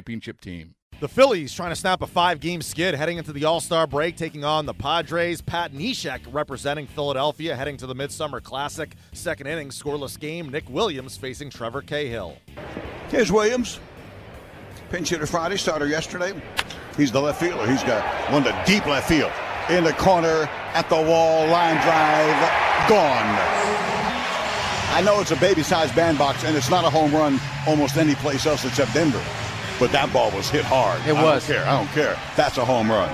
championship team. The Phillies trying to snap a five game skid heading into the All Star break, taking on the Padres. Pat Neshek representing Philadelphia, heading to the Midsummer Classic. Second inning, scoreless game. Nick Williams facing Trevor Cahill. Here's Williams. Pinch hitter Friday, starter yesterday. He's the left fielder. He's got one to deep left field. In the corner, at the wall, line drive, gone. I know it's a baby-sized bandbox, and it's not a home run almost any place else except Denver. But that ball was hit hard. It I was. don't care. I don't care. That's a home run.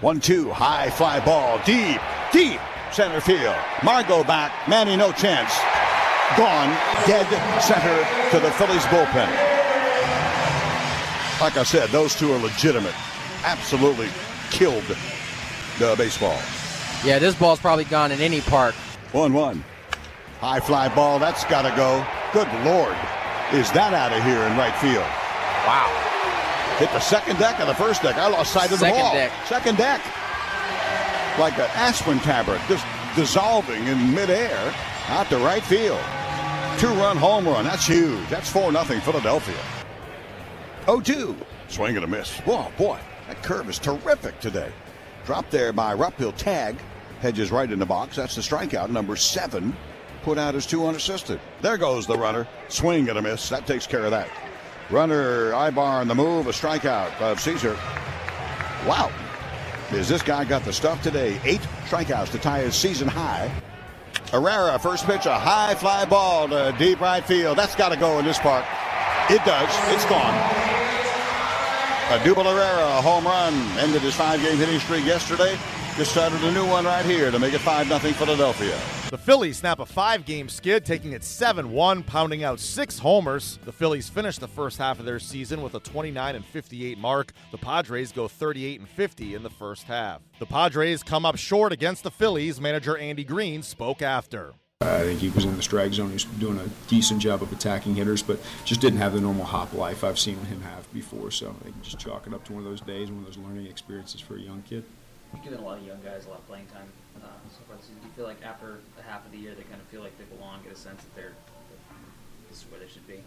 One-two, high fly ball, deep, deep center field. Margot back. Manny, no chance. Gone. Dead center to the Phillies bullpen. Like I said, those two are legitimate. Absolutely killed the baseball. Yeah, this ball's probably gone in any park. One-one. High fly ball, that's got to go. Good Lord. Is that out of here in right field? Wow. Hit the second deck or the first deck. I lost sight of the Second ball. deck. Second deck. Like an aspirin tablet, just dissolving in midair out to right field. Two-run home run. That's huge. That's 4 nothing Philadelphia. 0-2. Swing and a miss. Whoa, boy. That curve is terrific today. Dropped there by Rupp. tag. Hedges right in the box. That's the strikeout. Number seven put out as two unassisted. There goes the runner. Swing and a miss. That takes care of that. Runner, Aybar on the move. A strikeout of Caesar. Wow. Is this guy got the stuff today? Eight strikeouts to tie his season high. Herrera, first pitch, a high fly ball to deep right field. That's got to go in this park. It does. It's gone. A double Herrera, a home run, ended his five-game hitting streak yesterday. Just started a new one right here to make it 5 0 Philadelphia. The Phillies snap a five game skid, taking it 7 1, pounding out six homers. The Phillies finish the first half of their season with a 29 and 58 mark. The Padres go 38 and 50 in the first half. The Padres come up short against the Phillies. Manager Andy Green spoke after. I think he was in the strike zone. He was doing a decent job of attacking hitters, but just didn't have the normal hop life I've seen him have before. So I just chalk it up to one of those days, one of those learning experiences for a young kid. You've given a lot of young guys a lot of playing time uh, so far this season. Do you feel like after a half of the year they kind of feel like they belong, get a sense that they're this is where they should be?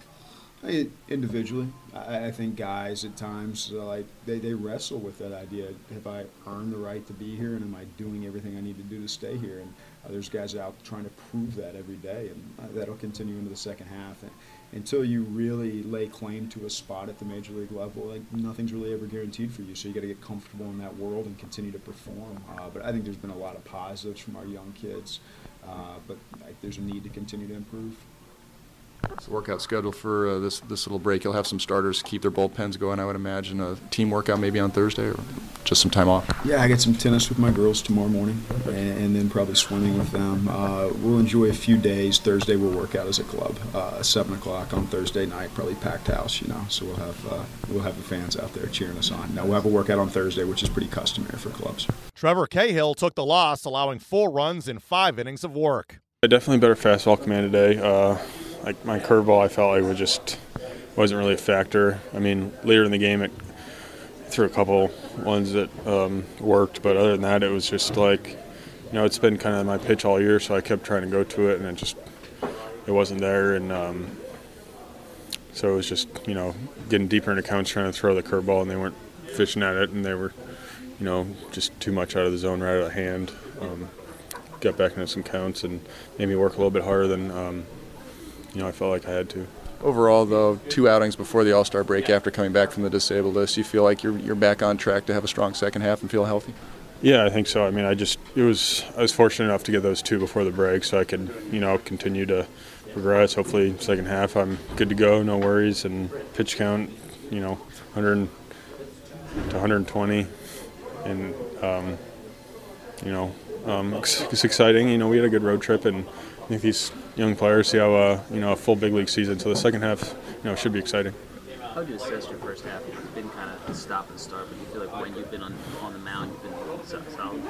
I, individually, I, I think guys at times uh, like they, they wrestle with that idea: have I earned the right to be here, and am I doing everything I need to do to stay here? And uh, there's guys out trying to prove that every day, and uh, that'll continue into the second half. And until you really lay claim to a spot at the major league level, like nothing's really ever guaranteed for you. So you got to get comfortable in that world and continue to perform. Uh, but I think there's been a lot of positives from our young kids, uh, but like, there's a need to continue to improve. It's the workout schedule for uh, this this little break. You'll have some starters keep their bullpens going. I would imagine a team workout maybe on Thursday or just some time off. Yeah, I get some tennis with my girls tomorrow morning, and, and then probably swimming with them. Uh, we'll enjoy a few days. Thursday we'll work out as a club. Uh, Seven o'clock on Thursday night, probably packed house. You know, so we'll have uh, we'll have the fans out there cheering us on. Now we'll have a workout on Thursday, which is pretty customary for clubs. Trevor Cahill took the loss, allowing four runs in five innings of work. Definitely better fastball command today. Like my curveball, I felt like was just wasn't really a factor. I mean, later in the game, it threw a couple ones that um, worked, but other than that, it was just like, you know, it's been kind of my pitch all year, so I kept trying to go to it, and it just it wasn't there, and um, so it was just you know getting deeper into counts, trying to throw the curveball, and they weren't fishing at it, and they were, you know, just too much out of the zone, right out of hand. Um, got back into some counts and made me work a little bit harder than um, you know I felt like I had to. Overall, though, two outings before the All Star break after coming back from the disabled list, you feel like you're, you're back on track to have a strong second half and feel healthy? Yeah, I think so. I mean, I just it was I was fortunate enough to get those two before the break, so I could you know continue to progress. Hopefully, second half I'm good to go, no worries, and pitch count, you know, 100 to 120, and um, you know, um, it's, it's exciting. You know, we had a good road trip, and I think these young players see how uh, you know a full big league season. So the second half, you know, should be exciting. How do you assess your first half? It's been kind of stop and start, but you feel like when you've been on, on the mound, you've been solid.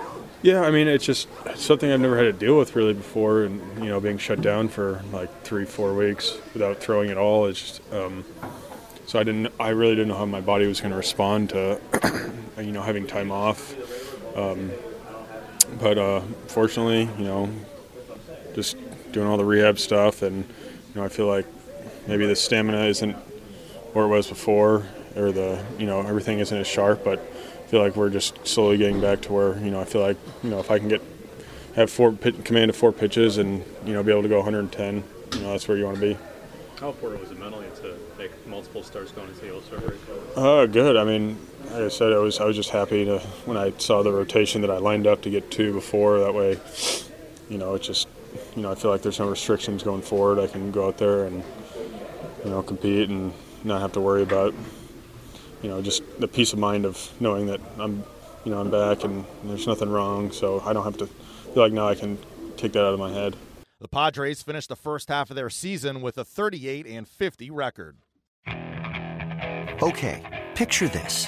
Yeah, I mean, it's just it's something I've never had to deal with really before, and you know, being shut down for like three, four weeks without throwing at all is just. Um, so I didn't, I really didn't know how my body was going to respond to, you know, having time off. Um, but uh, fortunately, you know, just doing all the rehab stuff, and you know, I feel like maybe the stamina isn't where it was before, or the you know everything isn't as sharp, but I feel like we're just slowly getting back to where you know I feel like you know if I can get have four command of four pitches and you know be able to go 110, you know that's where you want to be. How important was it mentally to make multiple starts going into the All-Star break? Uh, good. I mean, like I said, I was I was just happy to when I saw the rotation that I lined up to get two before. That way, you know, it just you know I feel like there's no restrictions going forward. I can go out there and you know compete and not have to worry about you know just the peace of mind of knowing that I'm you know I'm back and there's nothing wrong. So I don't have to feel like now I can take that out of my head. The Padres finished the first half of their season with a 38 and 50 record. Okay, picture this.